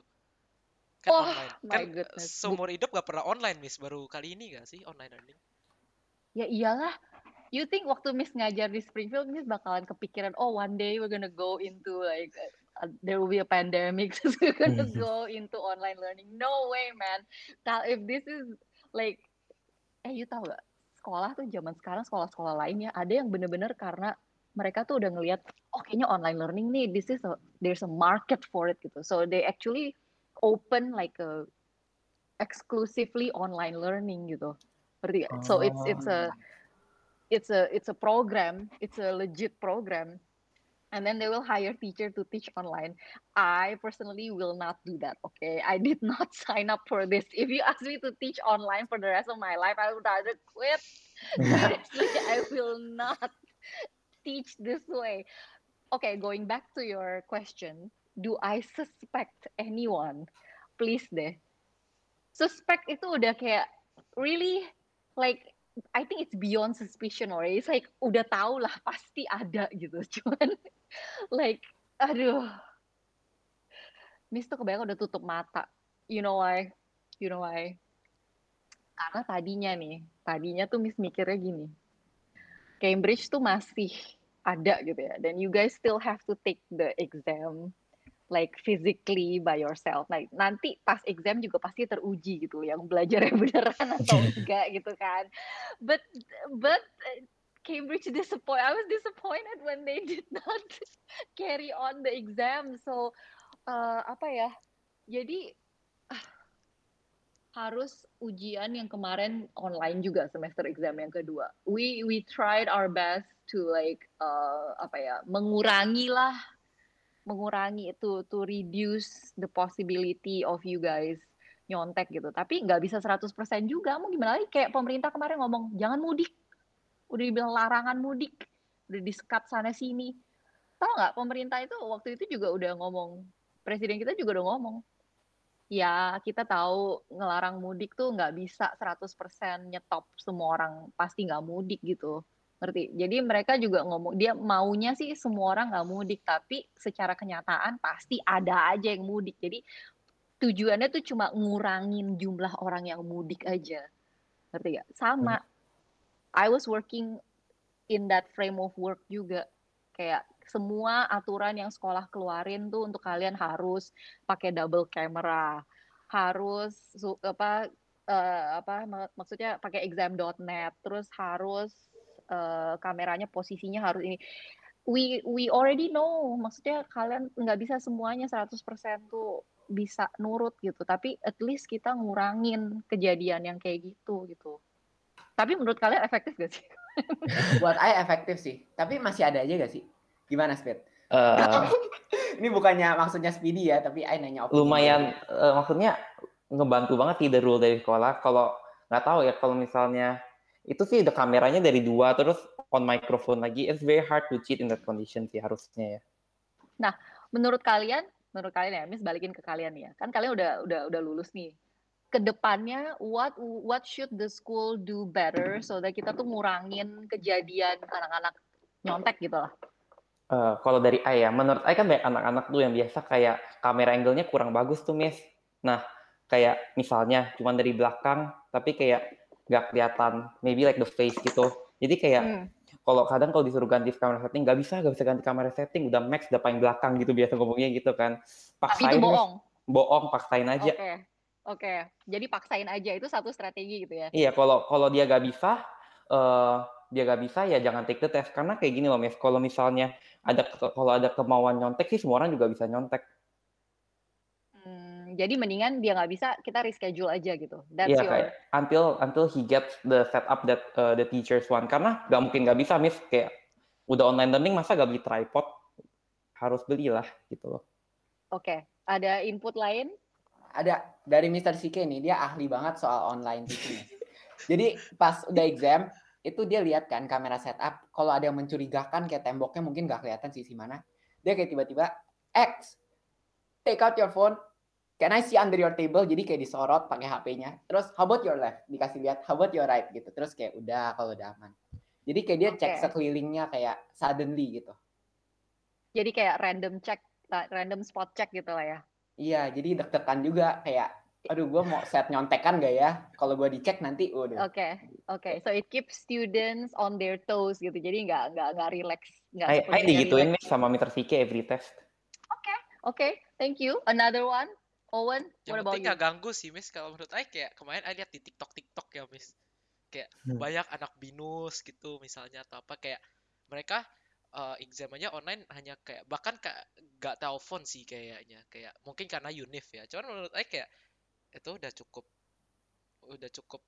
Kan Oh, online. my Kan goodness. seumur hidup gak pernah online, Miss. Baru kali ini gak sih online learning? Ya iyalah. You think waktu Miss ngajar di Springfield, Miss bakalan kepikiran, oh one day we're gonna go into like uh, there will be a pandemic, <laughs> so we're gonna Mhm. go into online learning. No way, man. Now if this is like, eh you tahu gak? Sekolah tuh zaman sekarang sekolah-sekolah lainnya ada yang bener-bener karena mereka tuh udah ngelihat, oh kayaknya online learning nih, this is a, there's a market for it gitu. So they actually open like a exclusively online learning gitu. Gak? So it's it's a it's a it's a program it's a legit program and then they will hire teacher to teach online. I personally will not do that okay? I did <laughs> not sign up for this. If you ask me to teach online for the rest of my life i would rather quit. <laughs> Seriously i will not teach this way. Okay going back to your question do i suspect anyone? Please deh. Suspect itu udah kayak really like I think it's beyond suspicion already. It's like udah tau lah pasti ada gitu. <laughs> Cuman like aduh. Miss tuh kebanyakan udah tutup mata. You know why? You know why? Karena tadinya nih, tadinya tuh Miss mikirnya gini. Cambridge tuh masih ada gitu ya. Dan you guys still have to take the exam like physically by yourself. Like nanti pas exam juga pasti teruji gitu yang belajarnya <laughs> beneran atau <laughs> enggak gitu kan. But but uh, Cambridge disappoint. I was disappointed when they did not <laughs> carry on the exam. So uh, apa ya? Jadi ah, harus ujian yang kemarin online juga semester exam yang kedua. We we tried our best to like uh, apa ya mengurangi lah mengurangi itu to reduce the possibility of you guys nyontek gitu. Tapi nggak bisa 100% juga. Mau gimana lagi? Kayak pemerintah kemarin ngomong jangan mudik. Udah dibilang larangan mudik. Udah di-skat sana sini. Tahu nggak pemerintah itu waktu itu juga udah ngomong. Presiden kita juga udah ngomong. Ya, kita tahu ngelarang mudik tuh nggak bisa 100% nyetop semua orang pasti nggak mudik gitu ngerti? Jadi mereka juga ngomong dia maunya sih semua orang nggak mudik tapi secara kenyataan pasti ada aja yang mudik. Jadi tujuannya tuh cuma ngurangin jumlah orang yang mudik aja. Ngerti gak sama. I was working in that frame of work juga. Kayak semua aturan yang sekolah keluarin tuh untuk kalian harus pakai double camera harus apa eh, apa mak- maksudnya pakai exam.net terus harus eh, kameranya posisinya harus ini. We we already know maksudnya kalian nggak bisa semuanya 100% tuh bisa nurut gitu tapi at least kita ngurangin kejadian yang kayak gitu gitu. Tapi menurut kalian efektif gak sih? <laughs> Buat I efektif sih, tapi masih ada aja gak sih? Gimana Speed? Eh, <laughs> Ini bukannya maksudnya speedy ya, tapi I nanya opini. Lumayan eh, maksudnya ngebantu banget the rule dari sekolah. Kalau nggak tahu ya kalau misalnya itu sih udah kameranya dari dua terus on microphone lagi. It's very hard to cheat in that condition sih harusnya ya. Menurut kalian menurut kalian ya Miss balikin ke kalian ya. Kan kalian udah udah udah lulus nih. Ke depannya what what should the school do better so that kita tuh ngurangin kejadian anak-anak nyontek gitu lah? Eh, kalau dari I ya menurut I kan banyak anak-anak tuh yang biasa kayak kamera angle-nya kurang bagus tuh miss. Nah kayak misalnya cuma dari belakang tapi kayak nggak kelihatan maybe like the face gitu jadi kayak Hmm. kalau kadang kalau disuruh ganti kamera setting nggak bisa nggak bisa ganti kamera setting udah max udah paling belakang gitu biasa ngomongnya gitu kan tapi itu paksain Miss. bohong bohong paksain oke aja oke jadi paksain aja itu satu strategi gitu ya Iya, kalau kalau dia gak bisa, eh dia gak bisa ya jangan take the test karena kayak gini loh, Mes. Kalau misalnya ada kalau ada kemauan nyontek sih semua orang juga bisa nyontek. Jadi mendingan dia nggak bisa kita reschedule aja gitu that's Iya, your kayak until until he gets the setup that uh, the teachers want. Karena gak mungkin gak bisa, Miss. Kayak udah online learning masa gak beli tripod? Harus belilah gitu loh. oke ada input lain Ada dari Mr. CK nih, dia ahli banget soal online teaching. Jadi pas udah exam, itu dia lihat kan kamera setup, kalau ada yang mencurigakan kayak temboknya mungkin gak kelihatan sisi mana. Dia kayak tiba-tiba, X, take out your phone, can I see under your table? Jadi kayak disorot pakai HP-nya. Terus, how about your left? Dikasih lihat, how about your right? Gitu. Terus kayak udah kalau udah aman. Jadi kayak dia cek Oke. sekelilingnya kayak suddenly gitu. jadi kayak random check random spot check gitu lah ya Iya, jadi deg-degan juga kayak, aduh gue mau set nyontekan gak ya? Kalau gue dicek nanti, waduh. Oke, oke. So it keeps students on their toes gitu. Jadi nggak nggak nggak relax, nggak I, I digituin. Miss sama Mr. VK every test. Oke, thank you. Another one, Owen. Yang What about you? ganggu sih, Miss. Kalau menurut I kayak kemarin I lihat di TikTok TikTok ya, Miss. Kayak Hmm. banyak anak binus gitu misalnya atau apa kayak mereka eh, exam aja online hanya kayak bahkan kayak nggak telepon sih kayaknya kayak mungkin karena unif ya. Cuman menurut I kayak itu udah cukup udah cukup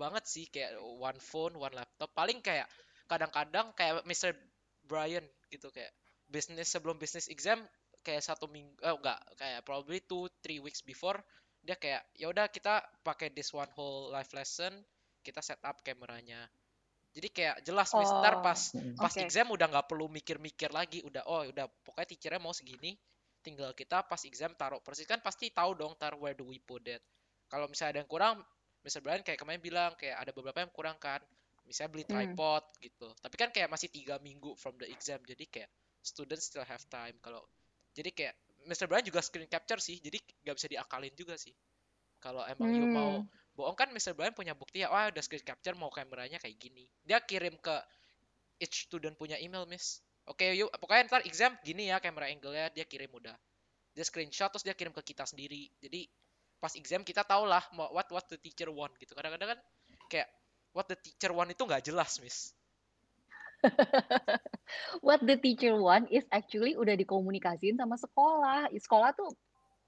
banget sih kayak one phone, one laptop. Paling kayak kadang-kadang kayak Mr. Brian gitu kayak bisnis sebelum bisnis exam kayak satu minggu eh enggak kayak probably two three weeks before dia kayak ya udah kita pakai this one whole live lesson kita set up kameranya jadi kayak jelas ntar Oh, pas Hmm. pas Oke. exam udah nggak perlu mikir-mikir lagi udah oh udah pokoknya teachernya mau segini tinggal kita pas exam taruh persis kan pasti tahu dong tar where do we put it kalau misalnya ada yang kurang Mr. Brian kayak kemarin bilang kayak ada beberapa yang kurang kan misalnya beli Hmm. tripod gitu tapi kan kayak masih tiga minggu from the exam jadi kayak students still have time kalau jadi kayak Mr. Brian juga screen capture sih jadi nggak bisa diakalin juga sih kalau emang you mau Hmm. bohong kan Mr. Brian punya bukti ya wah udah screen capture mau kameranya kayak gini dia kirim ke each student punya email miss oke yuk pokoknya ntar exam gini ya kamera angle-nya dia kirim udah dia screenshot terus dia kirim ke kita sendiri jadi pas exam kita tau lah what what the teacher want gitu kadang-kadang kan kayak what the teacher want itu nggak jelas miss <laughs> What the teacher want is actually udah dikomunikasiin sama sekolah. Sekolah tuh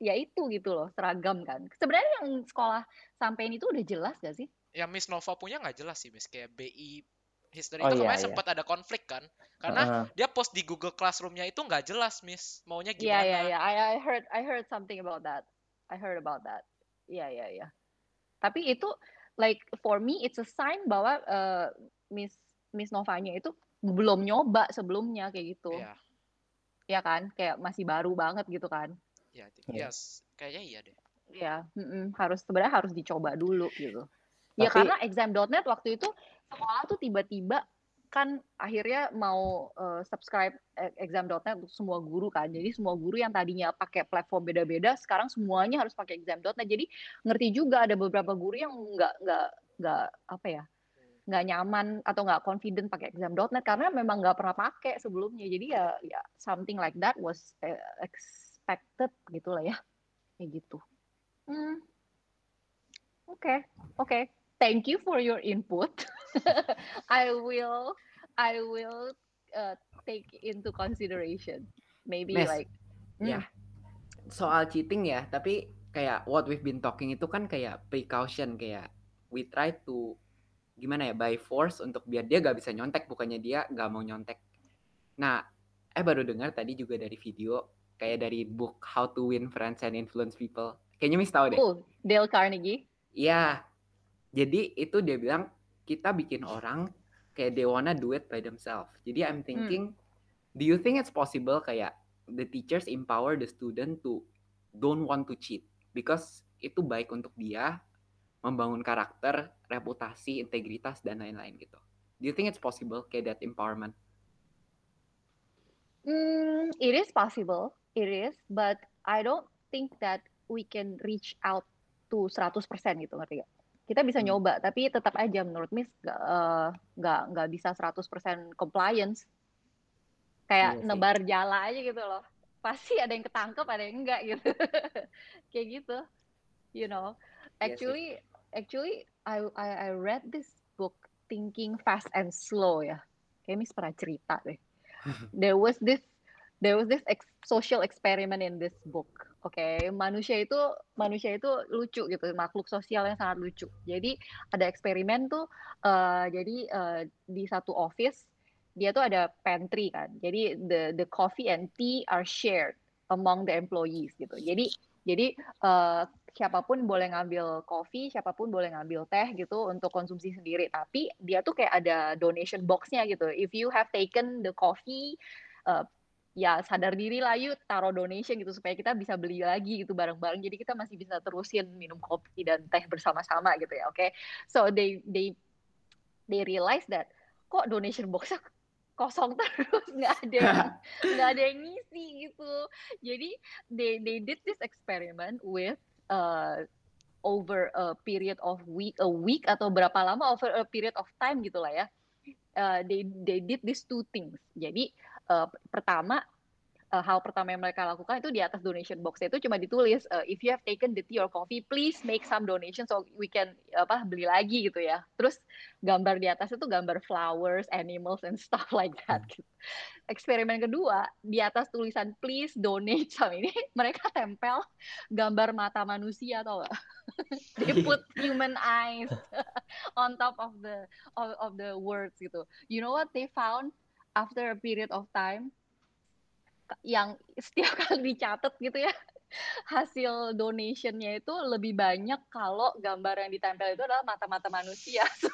ya itu gitu loh, seragam kan. Sebenarnya yang sekolah sampein itu udah jelas gak sih? yang Miss Nova punya nggak jelas sih Miss kayak BI history Oh, itu iya, kemarin iya. sempat ada konflik kan karena Heeh. dia post di Google Classroom-nya itu nggak jelas Miss maunya Iya gimana iya iya. I, I heard I heard something about that. I heard about that. Iya iya iya. Tapi itu like for me it's a sign bahwa eh, Miss Miss Novanya itu belum nyoba sebelumnya kayak gitu. Iya, Ya kan? Kayak masih baru banget gitu kan. iya, Iya. yes, kayaknya iya deh. Iya, mm-mm, harus sebenarnya harus dicoba dulu gitu. Ya Tapi- karena exam.net waktu itu sekolah tuh tiba-tiba kan akhirnya mau eh, subscribe e- exam.net untuk semua guru kan. Jadi semua guru yang tadinya pakai platform beda-beda sekarang semuanya harus pakai exam.net. Jadi ngerti juga ada beberapa guru yang nggak nggak nggak apa ya nggak nyaman atau nggak confident pakai exam.net karena memang nggak pernah pakai sebelumnya. Jadi ya ya something like that was eh, expected gitu lah ya. Kayak gitu. Hmm. Oke, oke. Thank you for your input. <laughs> I will, I will uh, take into consideration. Maybe Miss, like, ya. Hmm, soal cheating ya, tapi kayak what we've been talking itu kan kayak precaution kayak we try to gimana ya by force untuk biar dia gak bisa nyontek bukannya dia gak mau nyontek. Nah, eh baru dengar tadi juga dari video kayak dari book How to Win Friends and Influence People. Kayaknya Miss tahu deh. Oh, Dale Carnegie. Iya. Jadi itu dia bilang kita bikin orang kayak they wanna do it by themselves. Jadi I'm thinking, do you think it's possible kayak the teachers empower the student to don't want to cheat because itu baik untuk dia membangun karakter, reputasi, integritas dan lain-lain gitu. Do you think it's possible kayak that empowerment? Mm, it is possible, it is, but I don't think that we can reach out to 100% gitu ngerti gak? Kita bisa Hmm. nyoba, tapi tetap aja menurut Miss nggak eh, nggak nggak bisa 100% compliance. Kayak sih. nebar jala aja gitu loh. Pasti ada yang ketangkep, ada yang enggak gitu. <laughs> Kayak gitu. You know. Iya sih. Actually I I I read this book Thinking Fast and Slow ya. Kayak Miss pernah cerita deh. <laughs> There was this there was this ex- social experiment in this book. Oke, manusia itu manusia itu lucu gitu, makhluk sosial yang sangat lucu. Jadi ada eksperimen tuh, eh, jadi eh, di satu office dia tuh ada pantry kan. Jadi the the coffee and tea are shared among the employees gitu. Jadi jadi eh, siapa pun boleh ngambil kopi, siapa pun boleh ngambil teh gitu untuk konsumsi sendiri. Tapi dia tuh kayak ada donation box-nya gitu. If you have taken the coffee, eh, ya sadar diri lah yuk taruh donation gitu supaya kita bisa beli lagi gitu bareng-bareng. Jadi kita masih bisa terusin minum kopi dan teh bersama-sama gitu ya. Oke. So they they they realize that kok donation box-nya kosong <laughs> terus nggak ada yang <laughs> nggak ada yang ngisi gitu jadi they they did this experiment with uh, over a period of week a week atau berapa lama over a period of time gitulah ya. Uh, they they did these two things. Jadi uh, pertama uh, hal pertama yang mereka lakukan itu di atas donation box. Itu cuma ditulis uh, if you have taken the tea or coffee please make some donation so we can apa beli lagi gitu ya. Terus gambar di atas itu gambar flowers animals and stuff <laughs> like that gitu. eksperimen kedua di atas tulisan please donate <laughs> sama ini mereka tempel gambar mata manusia atau enggak <laughs> they put human eyes on top of the of, of the words gitu. You know what they found? After a period of time yang <laughs> setiap kali dicatat gitu ya hasil donationnya itu lebih banyak kalau gambar yang ditempel itu adalah mata-mata manusia. <laughs> So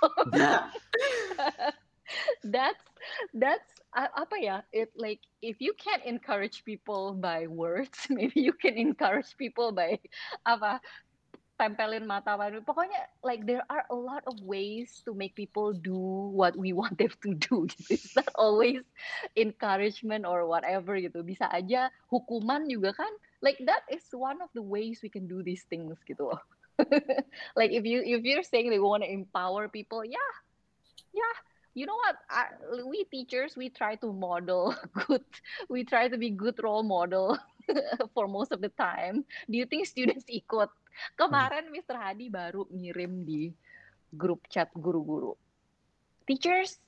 that's that's a- apa ya? It like if you can encourage people by words, <laughs> maybe you can encourage people by apa tempelin mata manusia. Pokoknya like there are a lot of ways to make people do what we <laughs> want them to do. Gitu. It's not always encouragement or whatever gitu. Bisa aja hukuman juga kan. Like that is one of the ways we can do these things gitu <laughs> like if you if you're saying they want to empower people, yeah, yeah. You know what? I, we teachers we try to model <laughs> good. We try to be good role model for most of the time. Do you think students ikut? Kemarin Mr. Hadi baru ngirim di grup chat guru-guru. Teachers,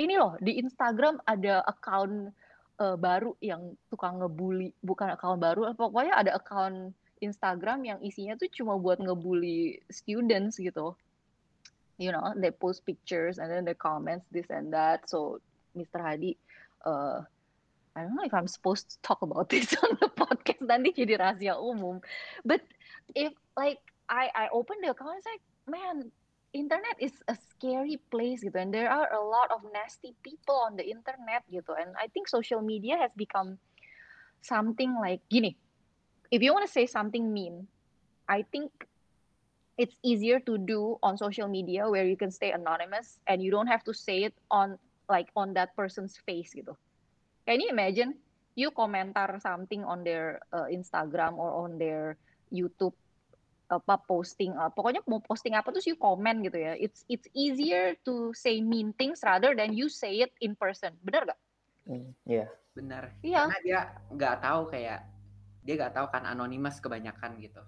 ini loh di Instagram ada account eh, baru yang tukang ngebully, bukan account baru, pokoknya ada account Instagram yang isinya tuh cuma buat ngebully students gitu. You know, they post pictures and then they comments this and that. So Mr. Hadi, uh, I don't know if I'm supposed to talk about <laughs> this on the podcast nanti jadi rahasia umum. But if like I I open the account, it's like man, internet is a scary place gitu, and there are a lot of nasty people on the internet gitu, and I think social media has become something like gini. If you want to say something mean, I think it's easier to do on social media where you can stay anonymous and you don't have to say it on like on that person's face gitu. Can you imagine you komentar something on their uh, Instagram or on their YouTube apa posting uh, pokoknya mau posting apa terus you komen gitu ya. It's it's easier to say mean things rather than you say it in person. Bener gak? Hmm, Iya. Benar. Iya. Karena dia nggak tahu kayak dia nggak tahu kan anonymous kebanyakan gitu.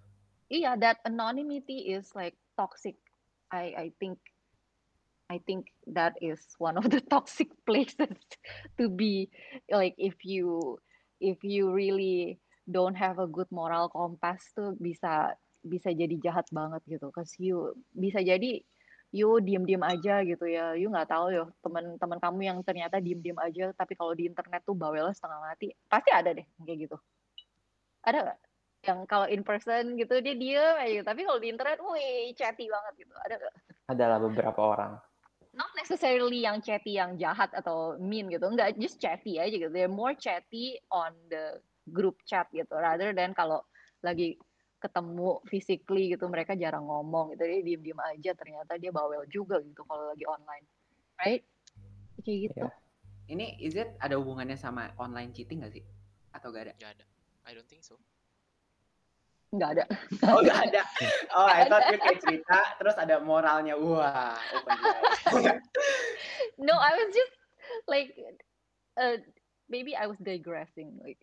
Iya, that anonymity is like toxic. I I think I think that is one of the <laughs> toxic places <laughs> to be like if you if you really don't have a good moral compass tuh bisa bisa jadi jahat banget gitu. Cause you bisa jadi you diem-diem aja gitu ya. You nggak tahu ya teman-teman kamu yang ternyata diem-diem aja tapi kalau di internet tuh bawelnya setengah mati. Pasti ada deh kayak gitu. Ada nggak? Yang kalau in person gitu dia diem aja, gitu. tapi kalau di internet, wih chatty banget gitu. Ada nggak? Adalah beberapa orang. Not necessarily yang chatty yang jahat atau mean gitu enggak just chatty aja gitu they're more chatty on the group chat gitu rather than kalau lagi ketemu physically gitu mereka jarang ngomong gitu dia diem diem aja ternyata dia bawel juga gitu kalau lagi online right kayak gitu Yeah. Ini is it ada hubungannya sama online cheating gak sih? Atau gak ada? Gak ada. I don't think so. Nggak ada Oh gak ada. Oh I thought you kayak cerita terus ada moralnya. Wah, <laughs> no I was just like uh, maybe I was digressing like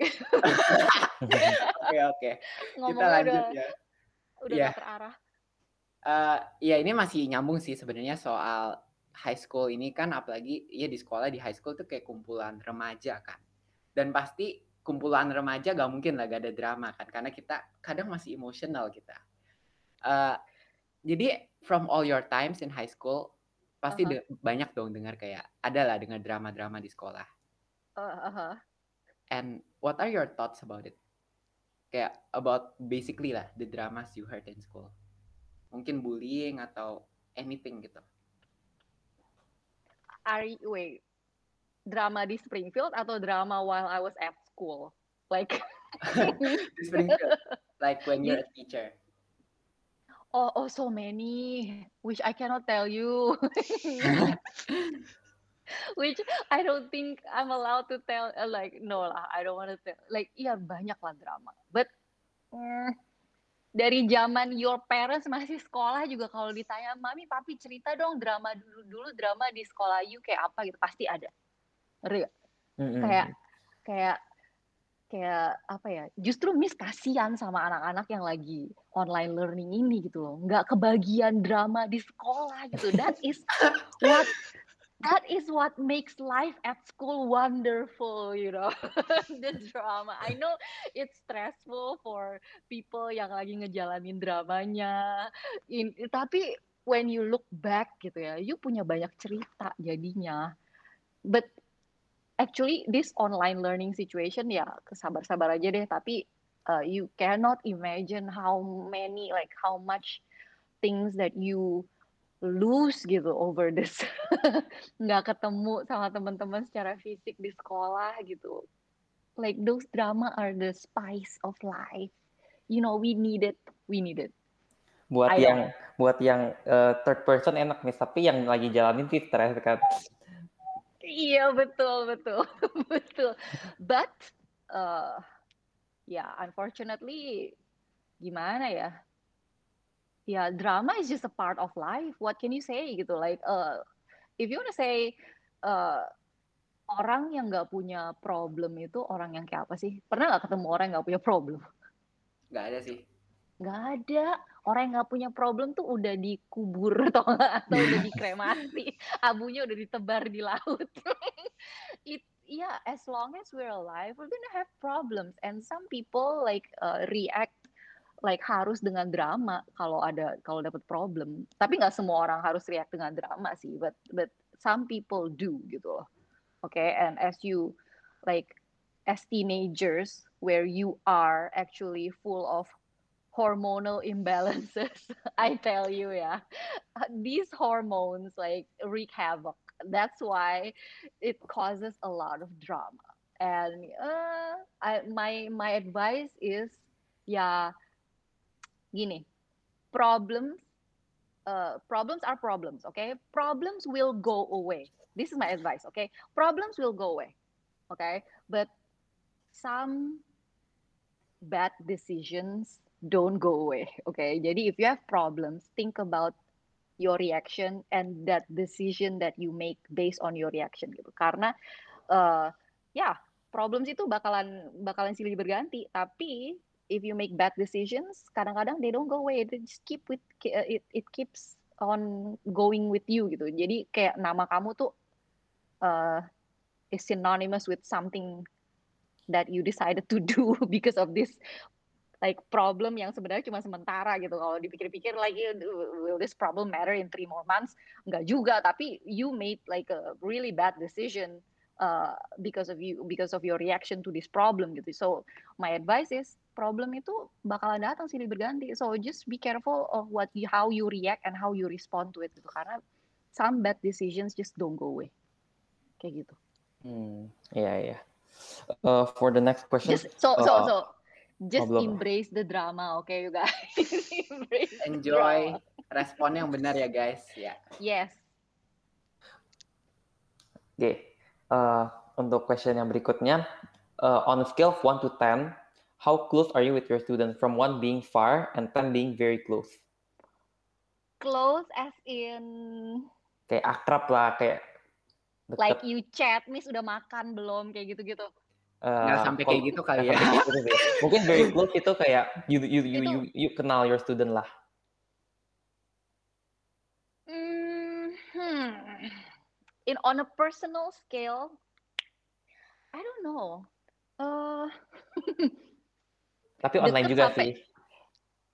Oke oke. Kita ngomongnya lanjut udah ya. udah nggak terarah Eh, ya ini masih nyambung sih sebenarnya soal high school ini kan apalagi ya di sekolah di high school tuh kayak kumpulan remaja kan. Dan pasti kumpulan remaja gak mungkin lah gak ada drama kan karena kita kadang masih emosional kita. Eh, jadi from all your times in high school pasti Aha. de- banyak dong dengar kayak ada lah dengar drama-drama di sekolah. Uh, uh-huh. And what are your thoughts about it? Kayak about basically lah the dramas you heard in school. Mungkin bullying atau anything gitu. are you, wait drama di Springfield atau drama while I was at school like <laughs> like when you're a teacher. oh oh so many which I cannot tell you <laughs> which I don't think I'm allowed to tell uh, like no lah I don't want to tell like iya banyak lah drama but mm, dari zaman your parents masih sekolah juga kalau ditanya mami papi cerita dong drama dulu dulu drama di sekolah you kayak apa gitu pasti ada Ngerti nggak? Mm-mm. kayak kayak kayak apa ya justru Miss kasihan sama anak-anak yang lagi online learning ini gitu loh. Nggak kebagian drama di sekolah gitu. That <laughs> is what that is what makes life at school wonderful you know. <laughs> The drama. I know it's stressful for people yang lagi ngejalanin dramanya. In, tapi when you look back gitu ya you punya banyak cerita jadinya. But actually this online learning situation ya sabar-sabar aja deh. Tapi uh, you cannot imagine how many like how much things that you lose gitu over this. <laughs> Nggak ketemu sama teman-teman secara fisik di sekolah gitu. Like those drama are the spice of life. You know we need it. We need it. Buat I yang buat yang eh, third person enak nih, tapi yang lagi jalanin sih stres kan. Iya betul betul <laughs> betul. But uh, ya unfortunately gimana ya? Ya drama is just a part of life. What can you say gitu? Like uh, if you wanna say uh, orang yang nggak punya problem itu orang yang kayak apa sih? Pernah nggak ketemu orang yang nggak punya problem? Nggak ada sih. Nggak ada. Orang yang nggak punya problem tuh udah dikubur <laughs> atau atau udah dikremasi, abunya udah ditebar di laut. <laughs> It yeah, as long as we're alive, we're gonna have problems. And some people like uh, react like harus dengan drama kalau ada kalau dapat problem. Tapi nggak semua orang harus react dengan drama sih, but but some people do gitu loh. Okay, and as you like as teenagers where you are actually full of hormonal imbalances <laughs> i tell you yeah. These hormones like wreak havoc. That's why it causes a lot of drama. And uh, I, my my advice is yeah, gini. Problems uh, problems are problems okay? Problems will go away. This is my advice okay? Problems will go away okay? But some bad decisions don't go away <laughs> okay? Jadi if you have problems think about your reaction and that decision that you make based on your reaction gitu. Karena uh, ya problems itu bakalan bakalan silih berganti. Tapi if you make bad decisions kadang-kadang they don't go away. They just keep with it it keeps on going with you gitu. Jadi kayak nama kamu tuh uh, is synonymous with something that you decided to <laughs> do because of this like problem yang sebenarnya cuma sementara gitu. Kalau dipikir-pikir lagi will this problem matter in three more months? Enggak juga. Tapi you made like a really bad decision uh, because of you because of your reaction to this problem gitu. So my advice is problem itu bakalan datang silih berganti so just be careful of what you, how you react and how you respond to it gitu. Karena some bad decisions just don't go away. Kayak gitu. Hmm, iya iya. Uh, for the next question, just so so uh, so just belum. embrace the drama okay you guys <laughs> embrace the Enjoy drama. respon yang benar ya guys. Ya. yes Oke, uh, untuk question yang berikutnya, uh, on a scale of 1 to 10, how close are you with your student from 1 being far and 10 being very close? close as in Kayak akrab lah, kayak deket. like you chat miss udah makan belum kayak gitu-gitu uh, Nggak sampai kayak kalau- gitu kali ya. sampai kayak gitu sih. <laughs> Mungkin very close itu kayak you you you you, you kenal your student lah. Mm, hmm. In on a personal scale, I don't know. Uh, <laughs> Tapi online juga sampai- sih.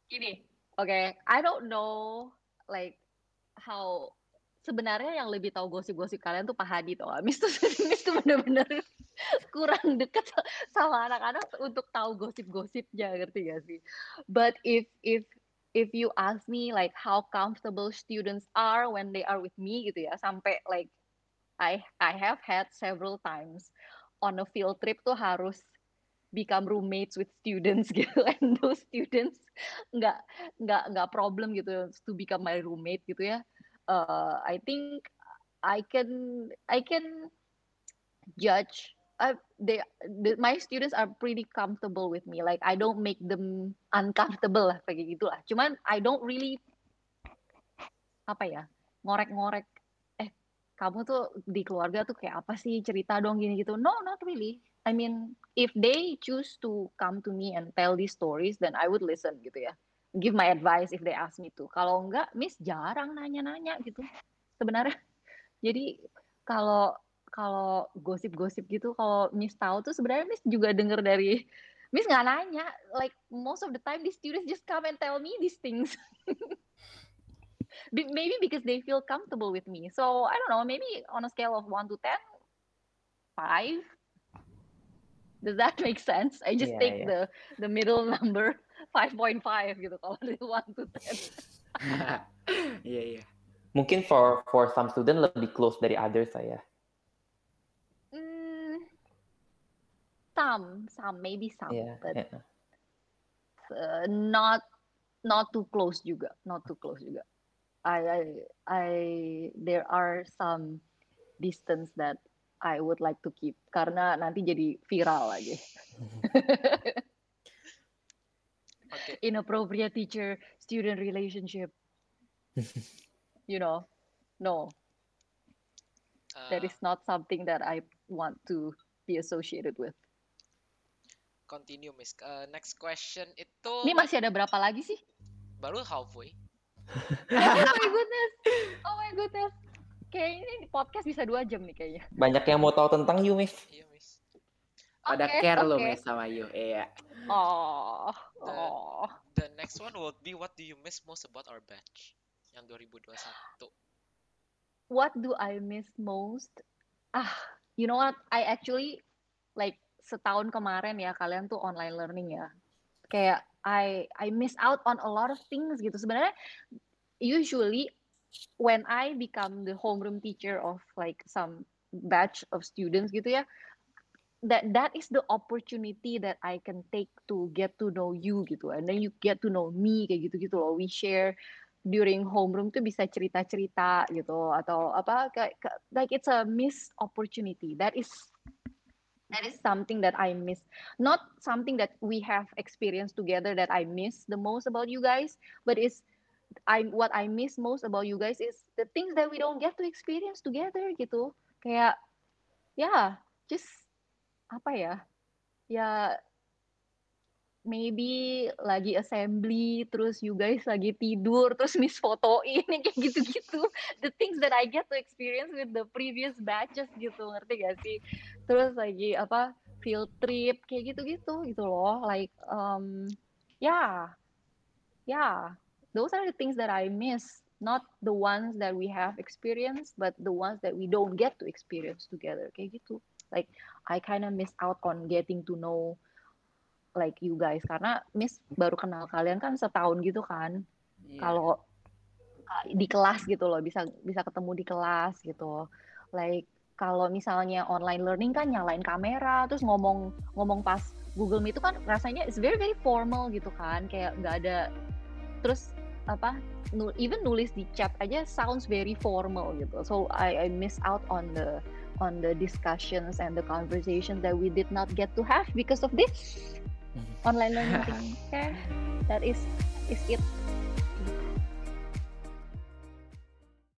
gini, oke, I don't know like how sebenarnya yang lebih tahu gosip-gosip kalian tuh Pak Hadi tuh. Miss tuh Miss tuh bener-bener kurang deket sama anak-anak untuk tahu gosip-gosipnya, ngerti gak sih? But if if if you ask me like how comfortable students are when they are with me gitu ya, sampai like I I have had several times on a field trip tuh harus become roommates with students <laughs> gitu and those students nggak nggak nggak problem gitu to become my roommate gitu ya uh, I think I can I can judge uh, they the, my students are pretty comfortable with me. Like I don't make them uncomfortable lah kayak gitu lah cuman I don't really apa ya ngorek-ngorek eh kamu tuh di keluarga tuh kayak apa sih? Cerita dong gini gitu. No not really. I mean if they choose to come to me and tell these stories then I would listen gitu ya. Give my advice if they ask me to. Kalau enggak miss jarang nanya-nanya gitu sebenarnya. Jadi kalau kalau gosip-gosip gitu kalau miss tahu tuh sebenarnya miss juga denger dari <laughs> miss nggak nanya like most of the time these students just come and tell me these things <laughs> Be- maybe because they feel comfortable with me so I don't know maybe on a scale of 1 to 10 5 does that make sense I just Iya, take iya. the the middle <laughs> number 5.5 gitu kalau dari 1 to 10 Iya iya. Mungkin for for some student lebih close dari others saya. Some, some, maybe some, Iya. but iya. uh, not not too close juga, not too close juga. I, I, I, there are some distance that I would like to keep karena nanti jadi viral lagi. Oke. <laughs> Inappropriate teacher-student relationship. <laughs> you know, no, that Uh, is not something that I want to be associated with. Continue Miss. Uh, next question itu Ini masih ada berapa lagi sih? baru halfway. <laughs> oh my goodness. Oh my goodness. Kayaknya ini podcast bisa dua jam nih kayaknya. Banyak yang mau tahu tentang you, Miss. Iya Miss. Ada Oke, care lo oke. Miss sama you. Iya. Oh, oh. The next one would be what do you miss most about our batch yang 2021. What do I miss most? Ah, you know what? I actually like setahun kemarin ya kalian tuh online learning ya. Kayak I I miss out on a lot of things gitu. Sebenarnya usually when I become the homeroom teacher of like some batch of students gitu ya, that that is the opportunity that I can take to get to know you gitu and then you get to know me kayak gitu gitu loh we share during homeroom tuh bisa cerita-cerita gitu atau apa kayak kayak- like it's a missed opportunity that is that is something that I miss. Not something that we have experienced together that I miss the most about you guys but it's I what I miss most about you guys is the things that we don't get to experience together gitu. Kayak ya just apa ya? Ya maybe lagi assembly terus you guys lagi tidur terus miss fotoin yang <laughs> kayak gitu-gitu. The things that I get to experience with the previous batches gitu ngerti gak sih? Terus lagi apa field trip kayak gitu-gitu gitu loh. Like um yeah. Yeah. Those are the things that I miss. Not the ones that we have experienced but the ones that we don't get to experience together. Kayak gitu. Like I kind of miss out on getting to know like you guys. Karena Miss baru kenal kalian kan setahun gitu kan. Iya. kalau uh, di kelas gitu loh bisa bisa ketemu di kelas gitu. Like kalau misalnya online learning kan nyalain kamera terus ngomong ngomong pas Google Meet itu kan rasanya it's very very formal gitu kan. Kayak nggak ada terus apa nu- even nulis di chat aja sounds very formal gitu. So I I miss out on the on the discussions and the conversations that we did not get to have because of this online learning okay <laughs> that is is it